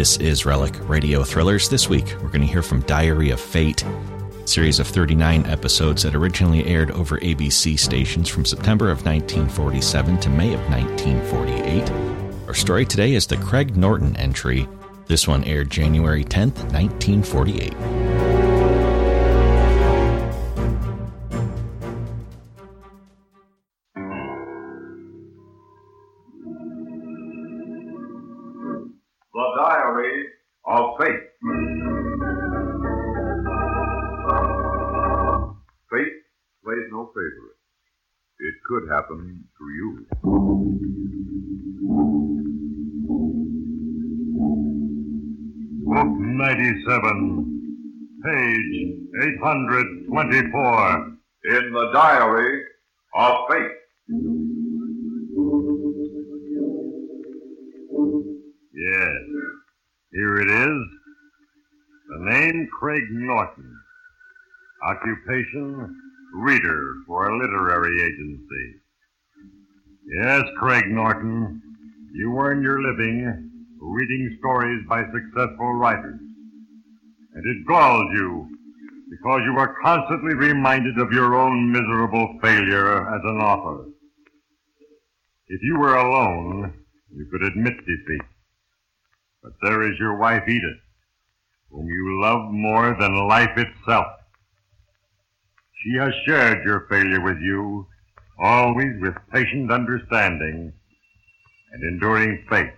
This is Relic Radio Thrillers. This week, we're going to hear from Diary of Fate, a series of 39 episodes that originally aired over ABC stations from September of 1947 to May of 1948. Our story today is the Craig Norton entry. This one aired January 10th, 1948. Happen to you. Book 97, page 824. In the Diary of Fate. Yes, here it is. The name Craig Norton. Occupation reader for a literary agency. Yes, Craig Norton, you earn your living reading stories by successful writers. And it galls you because you are constantly reminded of your own miserable failure as an author. If you were alone, you could admit defeat. But there is your wife, Edith, whom you love more than life itself. She has shared your failure with you, always with patient understanding and enduring faith.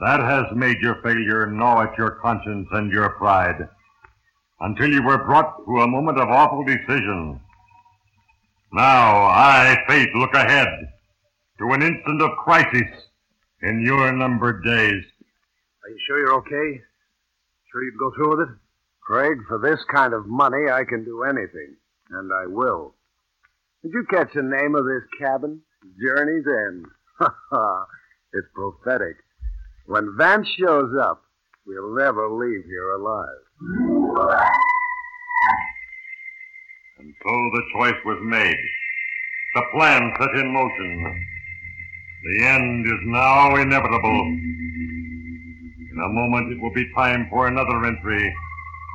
That has made your failure gnaw at your conscience and your pride until you were brought to a moment of awful decision. Now, I, faith, look ahead to an instant of crisis in your numbered days. Are you sure you're okay? Sure you'd go through with it? Craig, for this kind of money, I can do anything. And I will. Did you catch the name of this cabin? Journey's End. Ha ha. It's prophetic. When Vance shows up, we'll never leave here alive. And so the choice was made. The plan set in motion. The end is now inevitable. In a moment, it will be time for another entry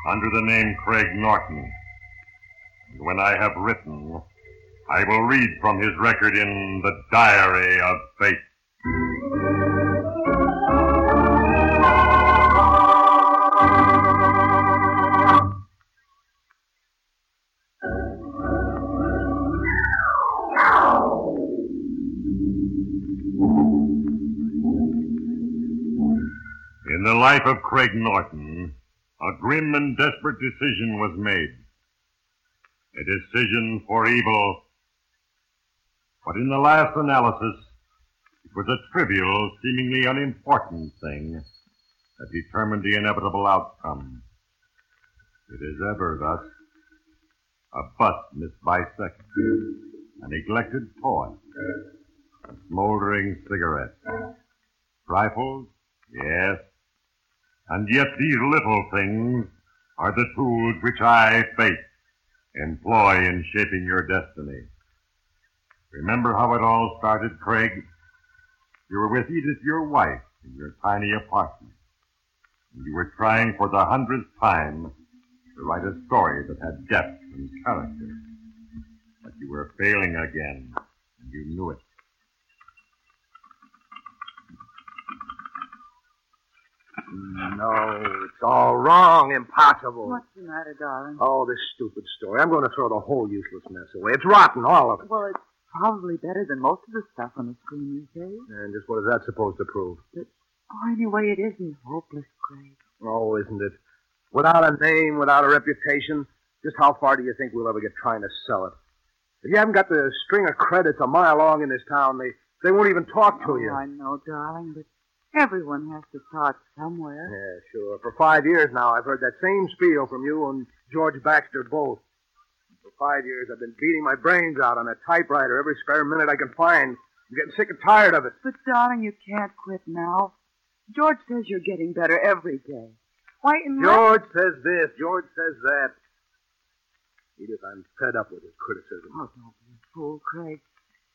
under the name Craig Norton. And when I have written, I will read from his record in the Diary of Fate. In the life of Craig Norton, a grim and desperate decision was made. A decision for evil. But in the last analysis, it was a trivial, seemingly unimportant thing that determined the inevitable outcome. It is ever thus. A bus seconds, a neglected toy, a smoldering cigarette. Rifles? Yes, and yet these little things are the tools which I, Fate, employ in shaping your destiny. Remember how it all started, Craig? You were with Edith, your wife, in your tiny apartment. And you were trying for the hundredth time to write a story that had depth and character. But you were failing again, and you knew it. No, it's all wrong. Impossible. What's the matter, darling? Oh, this stupid story. I'm going to throw the whole useless mess away. It's rotten, all of it. Well, it's probably better than most of the stuff on the screen these days. And just what is that supposed to prove? Oh, anyway, it isn't hopeless, Craig. Oh, isn't it? Without a name, without a reputation, just how far do you think we'll ever get trying to sell it? If you haven't got the string of credits a mile long in this town, they, they won't even talk to oh, you. I know, darling, but everyone has to start somewhere. Yeah, sure. For five years now, I've heard that same spiel from you and George Baxter both. For five years, I've been beating my brains out on a typewriter every spare minute I can find. I'm getting sick and tired of it. But, darling, you can't quit now. George says you're getting better every day. Why, in my- George says this, George says that. Edith, I'm fed up with his criticism. Oh, don't be a fool, Craig.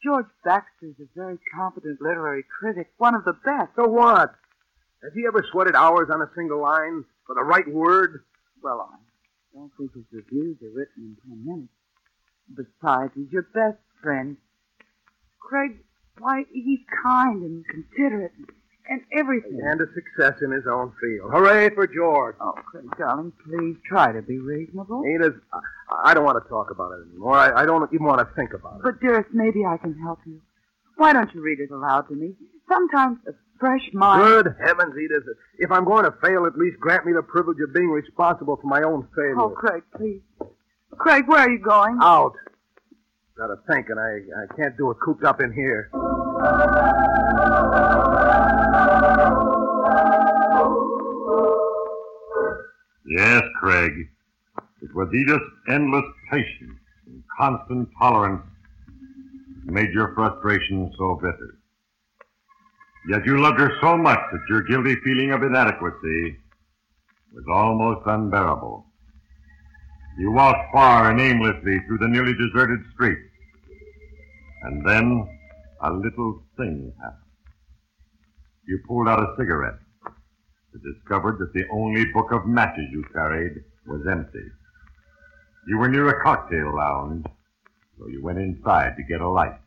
George Baxter's a very competent literary critic, one of the best. So what? Has he ever sweated hours on a single line for the right word? Well, I don't think his reviews are written in ten minutes. Besides, he's your best friend. Craig, why, he's kind and considerate and, and everything. And a success in his own field. Hooray for George. Oh, Craig, darling, please try to be reasonable. Edith, I, I don't want to talk about it anymore. I, I don't even want to think about it. But, dearest, maybe I can help you. Why don't you read it aloud to me? Sometimes a fresh mind. Good heavens, Edith. If I'm going to fail, at least grant me the privilege of being responsible for my own failure. Oh, Craig, please. Craig, where are you going? Out. Got to think, and I, I can't do it cooped up in here. Yes, Craig. It was Edith's endless patience and constant tolerance that made your frustration so bitter. Yet you loved her so much that your guilty feeling of inadequacy was almost unbearable. You walked far and aimlessly through the nearly deserted streets. And then a little thing happened. You pulled out a cigarette and discovered that the only book of matches you carried was empty. You were near a cocktail lounge, so you went inside to get a light.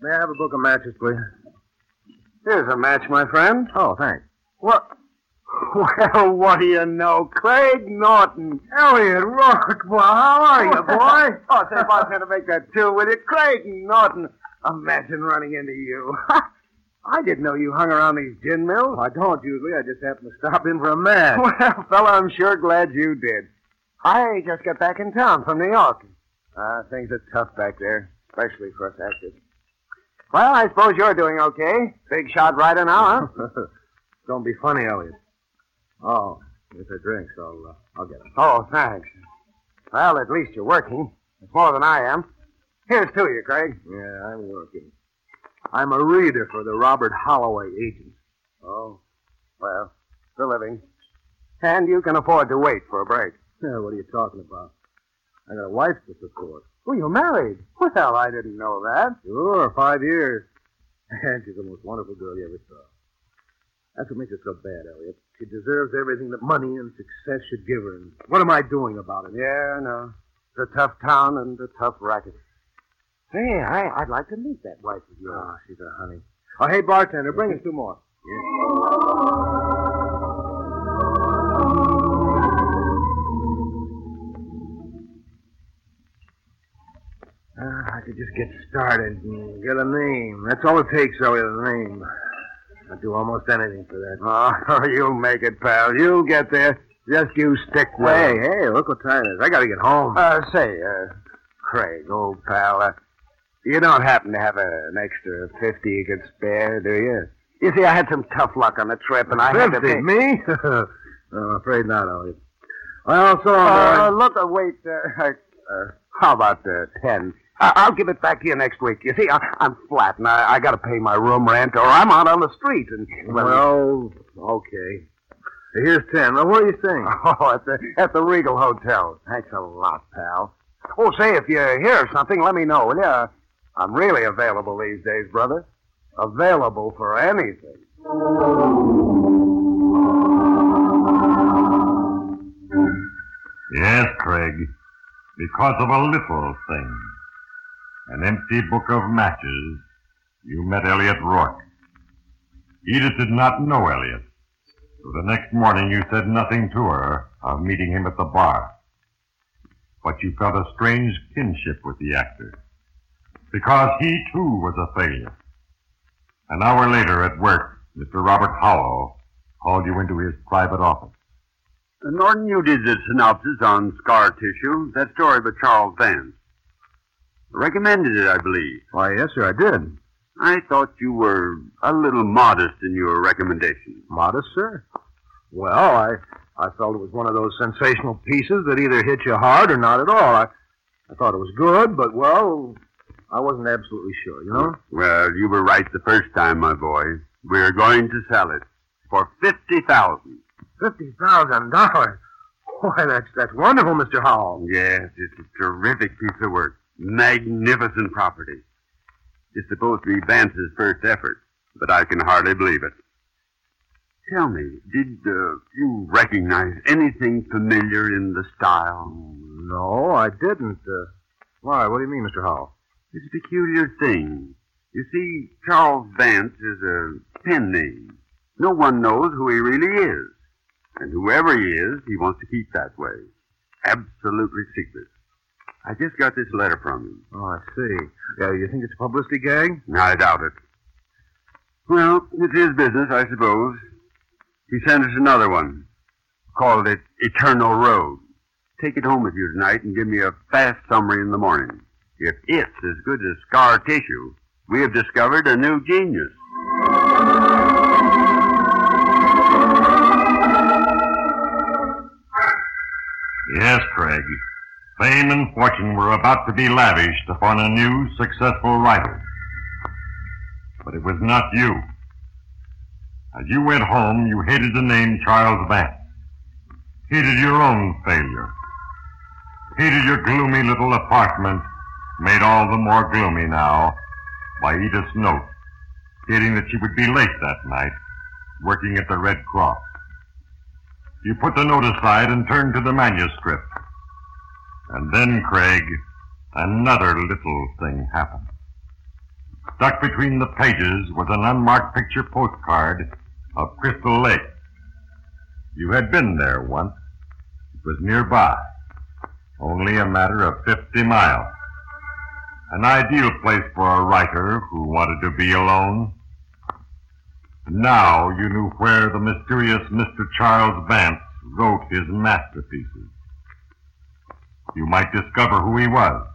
May I have a book of matches, please? Here's a match, my friend. Oh, thanks. What? Well, what do you know? Craig Norton. Elliot Rourke. Well, how are you, boy? oh, say, if I was going to make that two with it, Craig Norton. Imagine running into you. I didn't know you hung around these gin mills. I don't usually. I just happen to stop in for a match. Well, fella, I'm sure glad you did. I just got back in town from New York. Uh, things are tough back there, especially for us actors. Well, I suppose you're doing okay. Big shot writer now, huh? Don't be funny, Elliot. Oh, it's a drink, so I'll, uh, I'll get it. Oh, thanks. Well, at least you're working. It's more than I am. Here's to you, Craig. Yeah, I'm working. I'm a reader for the Robert Holloway agent. Oh, well, the living. And you can afford to wait for a break. Yeah, what are you talking about? I got a wife to support. Oh, you're married? Well, I didn't know that. Sure, five years. And she's the most wonderful girl you ever saw. That's what makes it so bad, Elliot. She deserves everything that money and success should give her. And what am I doing about it? Yeah, no. It's a tough town and a tough racket. Hey, I, I'd like to meet that wife of yours. Oh, she's a honey. Oh, hey, bartender, bring us two more. Uh, I could just get started and get a name. That's all it takes, Elliot, a name. I'd do almost anything for that. Oh, you'll make it, pal. You'll get there. Just you stick with Hey, hey, look what time it is. I gotta get home. Uh, say, uh, Craig, old pal, uh, you don't happen to have a, an extra 50 you could spare, do you? You see, I had some tough luck on the trip, and I had to pay... me? no, I'm afraid not, Elliot. Well, so... Uh, look, uh, wait, uh, uh, how about uh, 10? I- I'll give it back to you next week. You see, I- I'm flat, and I, I got to pay my room rent, or I'm out on the street. And well, okay. Here's ten. Now, where are you staying? Oh, at the at the Regal Hotel. Thanks a lot, pal. Oh, say, if you hear something, let me know, will you? I'm really available these days, brother. Available for anything. Yes, Craig. Because of a little thing. An empty book of matches, you met Elliot Rourke. Edith did not know Elliot. So the next morning you said nothing to her of meeting him at the bar. But you felt a strange kinship with the actor. Because he too was a failure. An hour later at work, Mr. Robert Howell called you into his private office. Norton, you did the synopsis on scar tissue. That story by Charles Vance. Recommended it, I believe. Why, yes, sir, I did. I thought you were a little modest in your recommendation. Modest, sir? Well, I I felt it was one of those sensational pieces that either hit you hard or not at all. I, I thought it was good, but, well, I wasn't absolutely sure, you know? Well, you were right the first time, my boy. We're going to sell it for fifty thousand. Fifty thousand dollars. Why, that's that's wonderful, Mr. Howell. Yes, it's a terrific piece of work. Magnificent property. It's supposed to be Vance's first effort. but I can hardly believe it. Tell me, did uh, you recognize anything familiar in the style? No, I didn't. Uh, why? What do you mean, Mr. Howell? It's a peculiar thing. You see, Charles Vance is a pen name. No one knows who he really is. And whoever he is, he wants to keep that way. Absolutely secret. I just got this letter from him. Oh, I see. Yeah, you think it's a publicity gag? I doubt it. Well, it's his business, I suppose. He sent us another one. Called it Eternal Road. Take it home with you tonight and give me a fast summary in the morning. If it's as good as scar tissue, we have discovered a new genius. Yes, Craig. Fame and fortune were about to be lavished upon a new, successful rival. But it was not you. As you went home, you hated the name Charles Vance. Hated your own failure. Hated your gloomy little apartment, made all the more gloomy now by Edith's note, stating that she would be late that night, working at the Red Cross. You put the note aside and turned to the manuscript. And then, Craig, another little thing happened. Stuck between the pages was an unmarked picture postcard of Crystal Lake. You had been there once. It was nearby. Only a matter of 50 miles. An ideal place for a writer who wanted to be alone. Now you knew where the mysterious Mr. Charles Vance wrote his masterpieces. You might discover who he was.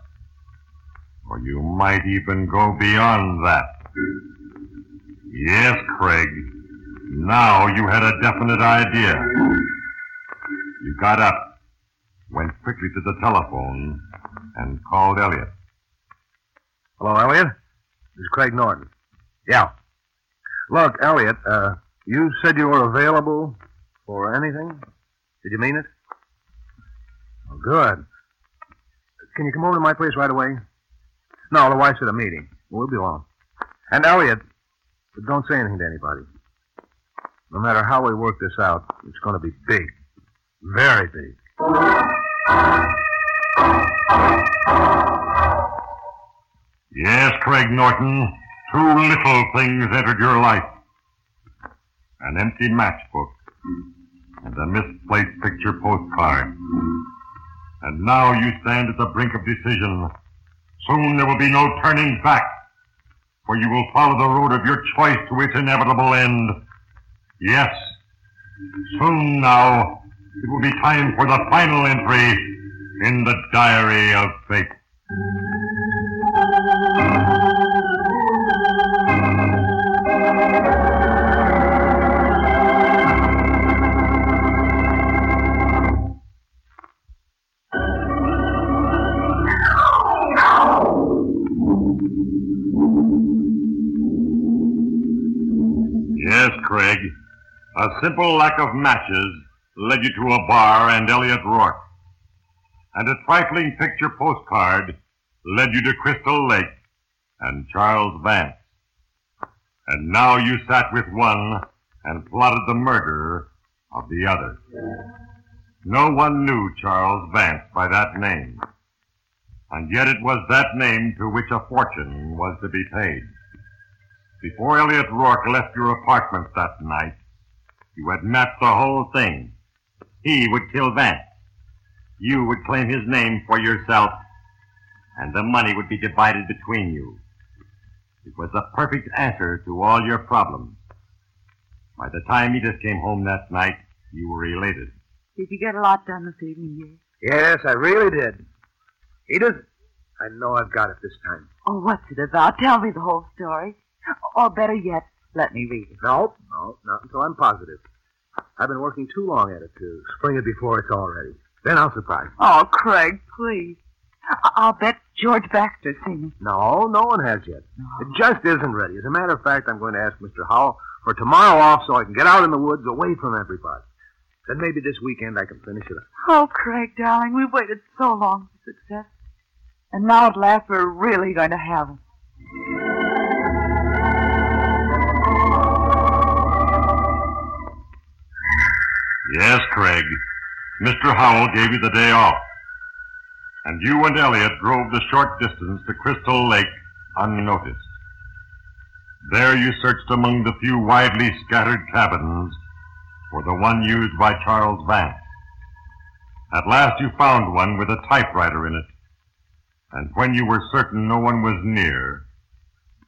Or you might even go beyond that. Yes, Craig. Now you had a definite idea. You got up, went quickly to the telephone, and called Elliot. Hello, Elliot. This is Craig Norton. Yeah. Look, Elliot, uh, you said you were available for anything? Did you mean it? Good. Can you come over to my place right away? No, the wife's at a meeting. We'll be alone. And Elliot, don't say anything to anybody. No matter how we work this out, it's going to be big. Very big. Yes, Craig Norton. Two little things entered your life. An empty matchbook and a misplaced picture postcard. And now you stand at the brink of decision. Soon there will be no turning back, for you will follow the road of your choice to its inevitable end. Yes, soon now it will be time for the final entry in the diary of fate. A simple lack of matches led you to a bar and Elliot Rourke. And a trifling picture postcard led you to Crystal Lake and Charles Vance. And now you sat with one and plotted the murder of the other. No one knew Charles Vance by that name. And yet it was that name to which a fortune was to be paid. Before Elliot Rourke left your apartment that night, you had mapped the whole thing. He would kill Vance. You would claim his name for yourself, and the money would be divided between you. It was the perfect answer to all your problems. By the time Edith came home that night, you were elated. Did you get a lot done this evening, dear? Yes, I really did. Edith, I know I've got it this time. Oh, what's it about? Tell me the whole story. Or better yet, let me read it. No, no, not until I'm positive. I've been working too long at it to spring it before it's all ready. Then I'll surprise you. Oh, Craig, please. I- I'll bet George Baxter's seen it. No, no one has yet. It just isn't ready. As a matter of fact, I'm going to ask Mr. Howell for tomorrow off so I can get out in the woods away from everybody. Then maybe this weekend I can finish it up. Oh, Craig, darling, we've waited so long for success. And now at last we're really going to have it. Yes, Craig. Mr. Howell gave you the day off. And you and Elliot drove the short distance to Crystal Lake unnoticed. There you searched among the few widely scattered cabins for the one used by Charles Vance. At last you found one with a typewriter in it. And when you were certain no one was near,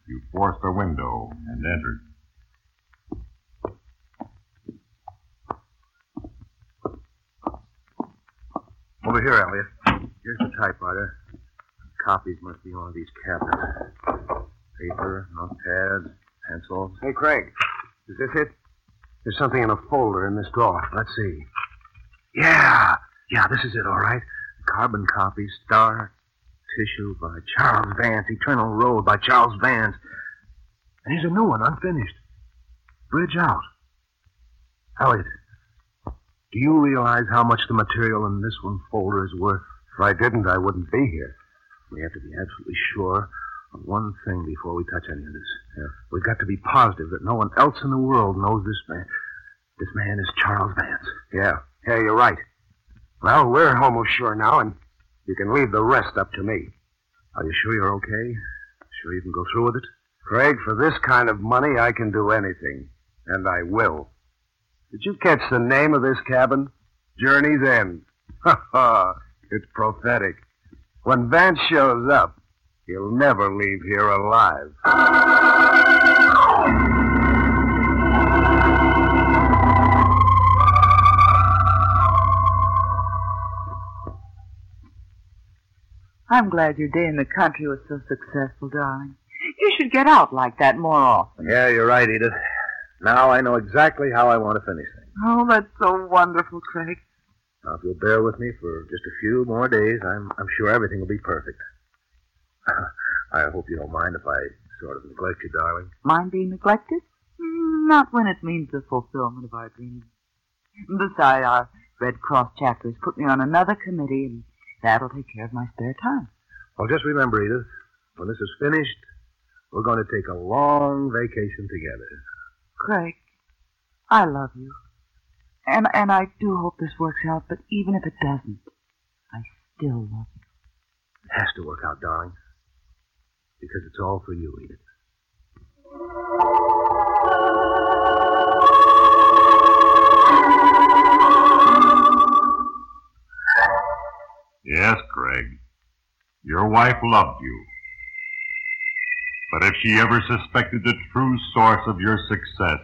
you forced a window and entered. Over here, Elliot. Here's the typewriter. Copies must be on these cabinets. Paper, notepads, pencils. Hey, Craig. Is this it? There's something in a folder in this drawer. Let's see. Yeah. Yeah, this is it, all right. Carbon copy, Scar Tissue by Charles Vance. Eternal Road by Charles Vance. And here's a new one, unfinished. Bridge Out. Elliot, do you realize how much the material in this one folder is worth? If I didn't, I wouldn't be here. We have to be absolutely sure of one thing before we touch any of this. Yeah. We've got to be positive that no one else in the world knows this man. This man is Charles Vance. Yeah. Yeah, you're right. Well, we're almost sure now, and you can leave the rest up to me. Are you sure you're okay? Sure you can go through with it? Craig, for this kind of money, I can do anything. And I will. Did you catch the name of this cabin? Journey's End. Ha ha. It's prophetic. When Vance shows up, he'll never leave here alive. I'm glad your day in the country was so successful, darling. You should get out like that more often. Yeah, you're right, Edith. Now I know exactly how I want to finish things. Oh, that's so wonderful, Craig. Now, if you'll bear with me for just a few more days, I'm, I'm sure everything will be perfect. I hope you don't mind if I sort of neglect you, darling. Mind being neglected? Not when it means the fulfillment of our dreams. Besides, our uh, Red Cross chapter has put me on another committee, and that'll take care of my spare time. Well, just remember, Edith, when this is finished, we're going to take a long vacation together. Craig, I love you. And and I do hope this works out, but even if it doesn't, I still love you. It has to work out, darling. Because it's all for you, Edith. Yes, Craig. Your wife loved you. But if she ever suspected the true source of your success,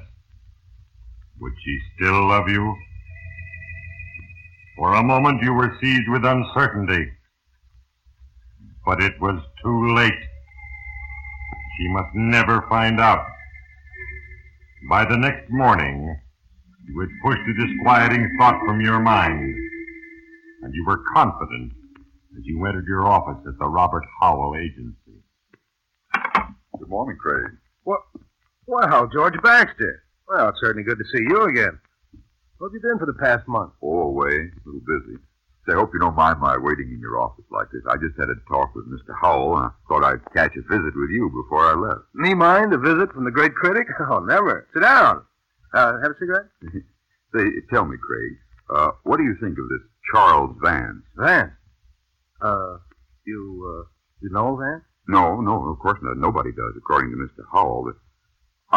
would she still love you? For a moment you were seized with uncertainty. But it was too late. She must never find out. By the next morning, you had pushed the disquieting thought from your mind, and you were confident as you entered your office at the Robert Howell Agency. Good morning, Craig. What? Well, George Baxter. Well, it's certainly good to see you again. What have you been for the past month? Oh, away. A little busy. Say, I hope you don't mind my waiting in your office like this. I just had a talk with Mr. Howell, and I thought I'd catch a visit with you before I left. Me mind a visit from the great critic? Oh, never. Sit down. Uh, have a cigarette? Say, tell me, Craig, uh, what do you think of this Charles Vance? Vance. Uh, you, uh, you know Vance? No, no, of course not. Nobody does, according to Mr. Howell. But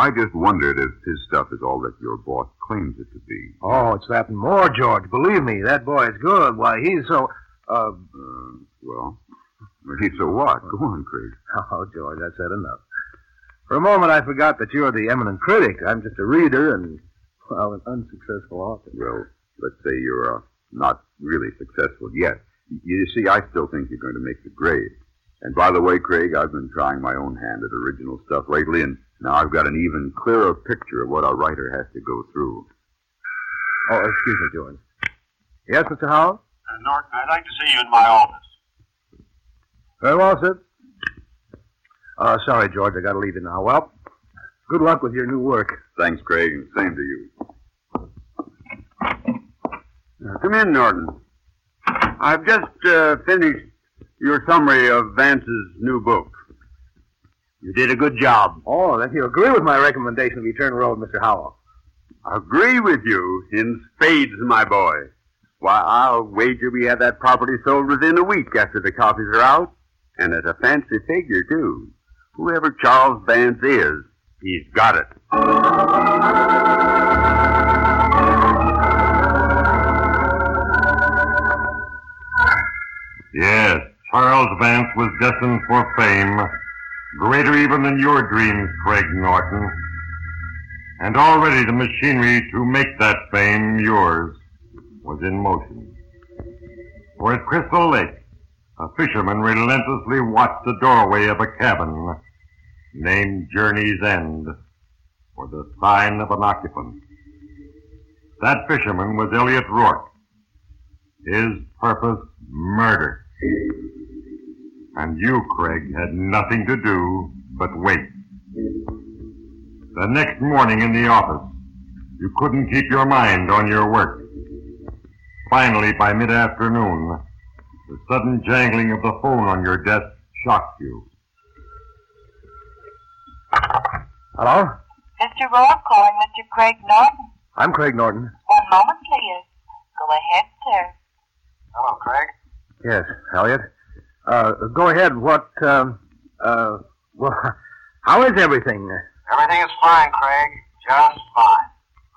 I just wondered if his stuff is all that your boss claims it to be. Oh, it's that and more, George. Believe me, that boy is good. Why, he's so, uh, Uh, well, well, so what? Go on, Craig. Oh, George, that's said enough. For a moment, I forgot that you're the eminent critic. I'm just a reader and, well, an unsuccessful author. Well, let's say you're uh, not really successful yet. You see, I still think you're going to make the grade. And by the way, Craig, I've been trying my own hand at original stuff lately, and now I've got an even clearer picture of what a writer has to go through. Oh, excuse me, George. Yes, Mr. Howell? Uh, Norton, I'd like to see you in my office. Very well, sir. Uh, sorry, George, I gotta leave you now. Well, good luck with your new work. Thanks, Craig, and same to you. Uh, come in, Norton. I've just uh, finished your summary of Vance's new book. You did a good job. Oh, then you agree with my recommendation of Eternal Road, Mr. Howell. Agree with you in spades, my boy. Why, I'll wager we have that property sold within a week after the copies are out. And at a fancy figure, too. Whoever Charles Vance is, he's got it. Yes, Charles Vance was destined for fame, greater even than your dreams, Craig Norton. And already the machinery to make that fame yours was in motion. For at Crystal Lake, a fisherman relentlessly watched the doorway of a cabin named Journey's End for the sign of an occupant. That fisherman was Elliot Rourke. His purpose, murder. And you, Craig, had nothing to do but wait. The next morning in the office, you couldn't keep your mind on your work. Finally, by mid-afternoon, the sudden jangling of the phone on your desk shocked you. Hello? Mr. Rourke calling Mr. Craig Norton. I'm Craig Norton. One moment, please. Go ahead, sir. Hello, Craig. Yes, Elliot. Uh, go ahead. What, um, uh, well, how is everything? Everything is fine, Craig. Just fine.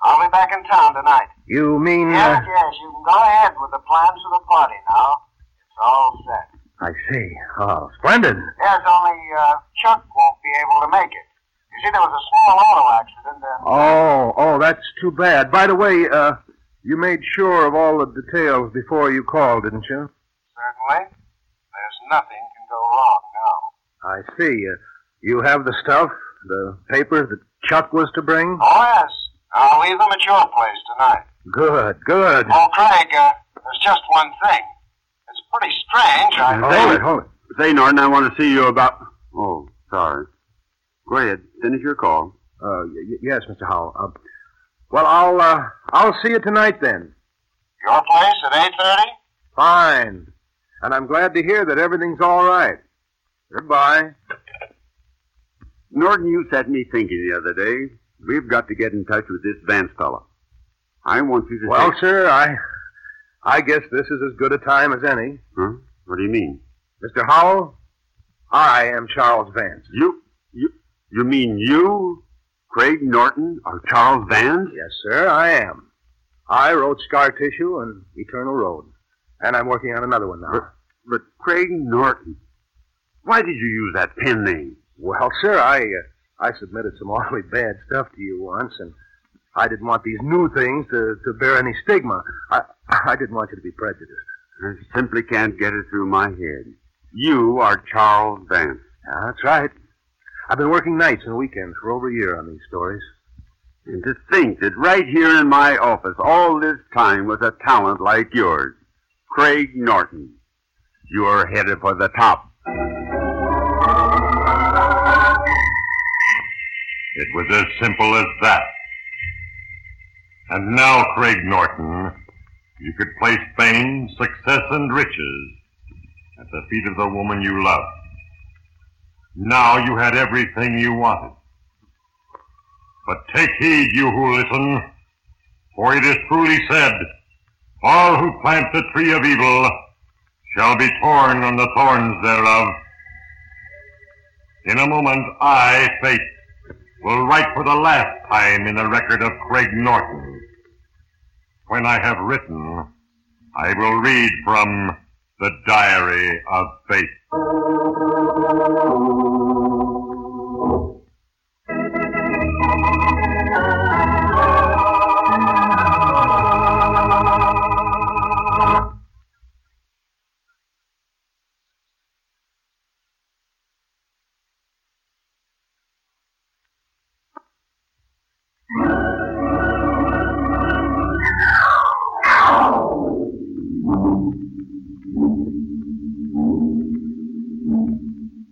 I'll be back in town tonight. You mean, Yes, uh, yes, you can go ahead with the plans for the party now. It's all set. I see. Oh, splendid. Yes, only, uh, Chuck won't be able to make it. You see, there was a small auto accident and... Oh, oh, that's too bad. By the way, uh, you made sure of all the details before you called, didn't you? Certainly. There's nothing can go wrong now. I see. Uh, you have the stuff, the papers that Chuck was to bring? Oh, yes. I'll leave them at your place tonight. Good, good. Oh, Craig, uh, there's just one thing. It's pretty strange. I... Hold it, hold it. Say, Norton, I want to see you about. Oh, sorry. Go ahead. Finish your call. Uh, y- y- yes, Mr. Howell. Uh, well, I'll, uh, I'll see you tonight then. Your place at 8.30? Fine. And I'm glad to hear that everything's all right. Goodbye. Norton, you set me thinking the other day. We've got to get in touch with this Vance fella. I want you to Well, say... sir, I, I guess this is as good a time as any. Huh? What do you mean? Mr. Howell, I am Charles Vance. You, you, you mean you, Craig Norton, are Charles Vance? Yes, sir, I am. I wrote Scar Tissue and Eternal Road. And I'm working on another one now. But, but Craig Norton, why did you use that pen name? Well, sir, I uh, I submitted some awfully bad stuff to you once, and I didn't want these new things to, to bear any stigma. I I didn't want you to be prejudiced. I simply can't get it through my head. You are Charles Vance. Yeah, that's right. I've been working nights and weekends for over a year on these stories. And to think that right here in my office, all this time was a talent like yours, Craig Norton. You're headed for the top. It was as simple as that. And now, Craig Norton, you could place fame, success, and riches at the feet of the woman you love. Now you had everything you wanted. But take heed, you who listen, for it is truly said, all who plant the tree of evil shall be torn on the thorns thereof. In a moment, I, Fate, will write for the last time in the record of Craig Norton. When I have written, I will read from the Diary of Fate.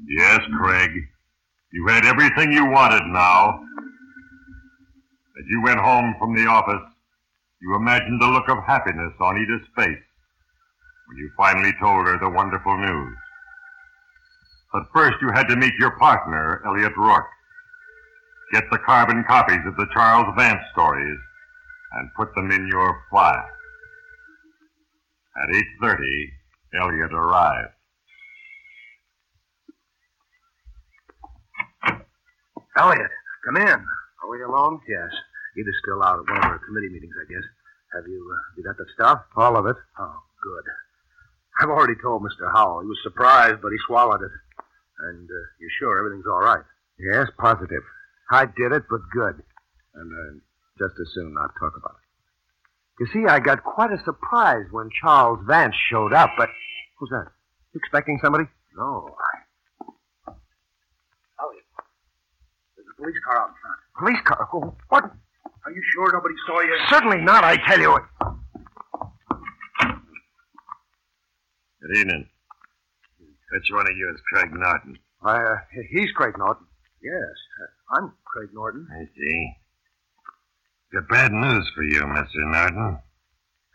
Yes, Craig. You had everything you wanted now. As you went home from the office, you imagined the look of happiness on Edith's face when you finally told her the wonderful news. But first you had to meet your partner, Elliot Rourke. Get the carbon copies of the Charles Vance stories and put them in your file. At 8.30, Elliot arrived. Elliot, come in. Are we alone? Yes. Edith's still out at one of our committee meetings, I guess. Have you, uh, you got the stuff? All of it. Oh, good. I've already told Mr. Howell. He was surprised, but he swallowed it. And uh, you're sure everything's all right? Yes, positive. I did it, but good. And uh, just as soon not talk about it. You see, I got quite a surprise when Charles Vance showed up, but who's that? You expecting somebody? No. Elliot, there's a police car out in front. Police car? Oh, What? Are you sure nobody saw you? Certainly not, I tell you. Good evening. Which one of you is Craig Norton? Uh, he's Craig Norton. Yes, uh, I'm Craig Norton. I see. Got bad news for you, Mr. Norton.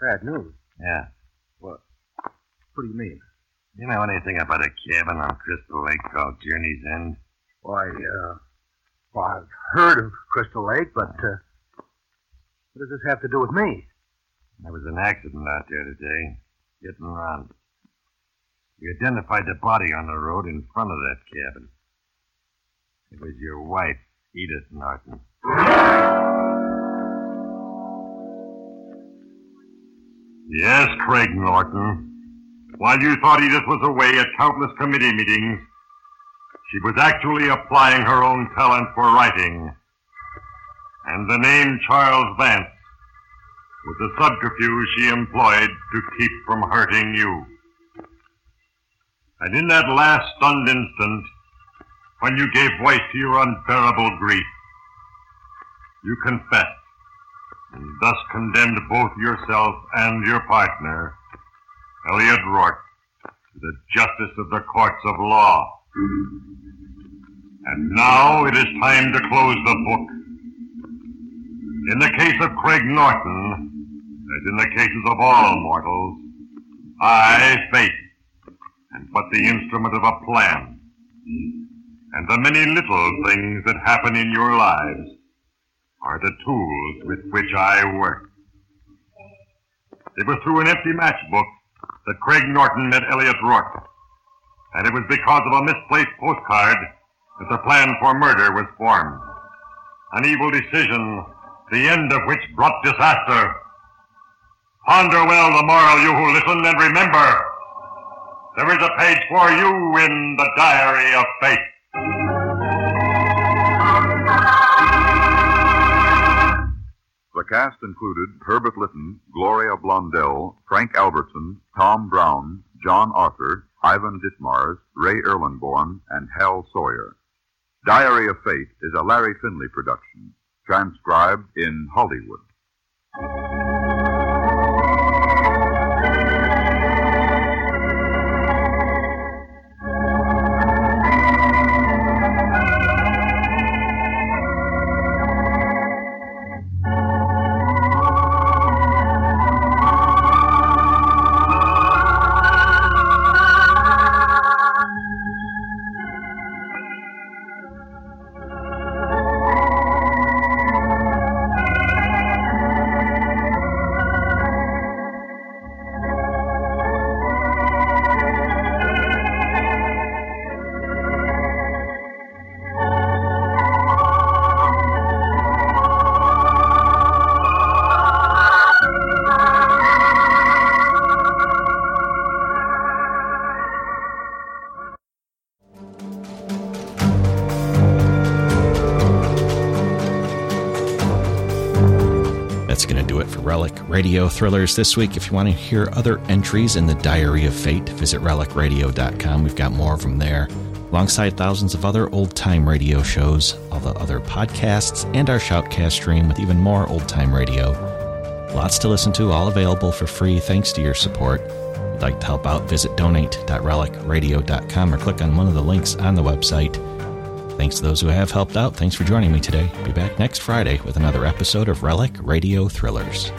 Bad news. Yeah. What What do you mean? You know anything about a cabin on Crystal Lake called Journey's End? Why, uh, well, I've heard of Crystal Lake, but, uh, what does this have to do with me? There was an accident out there today. And run. We identified the body on the road in front of that cabin. It was your wife, Edith Norton. Yes, Craig Norton. While you thought Edith was away at countless committee meetings, she was actually applying her own talent for writing. And the name Charles Vance was the subterfuge she employed to keep from hurting you. And in that last stunned instant, when you gave voice to your unbearable grief, you confessed and thus condemned both yourself and your partner, Elliot Rourke, to the justice of the courts of law. And now it is time to close the book. In the case of Craig Norton, as in the cases of all mortals, I, fate, am but the instrument of a plan. And the many little things that happen in your lives are the tools with which I work. It was through an empty matchbook that Craig Norton met Elliot Rourke. And it was because of a misplaced postcard that the plan for murder was formed. An evil decision, the end of which brought disaster. Ponder well the moral, you who listen, and remember, there is a page for you in the diary of fate. The cast included Herbert Lytton, Gloria Blondell, Frank Albertson, Tom Brown, John Arthur, Ivan Ditmars, Ray Erlenborn, and Hal Sawyer. Diary of Fate is a Larry Finley production, transcribed in Hollywood. Radio Thrillers this week. If you want to hear other entries in the Diary of Fate, visit relicradio.com. We've got more them there, alongside thousands of other old time radio shows, all the other podcasts, and our Shoutcast stream with even more old time radio. Lots to listen to, all available for free thanks to your support. If you'd like to help out, visit donate.relicradio.com or click on one of the links on the website. Thanks to those who have helped out. Thanks for joining me today. Be back next Friday with another episode of Relic Radio Thrillers.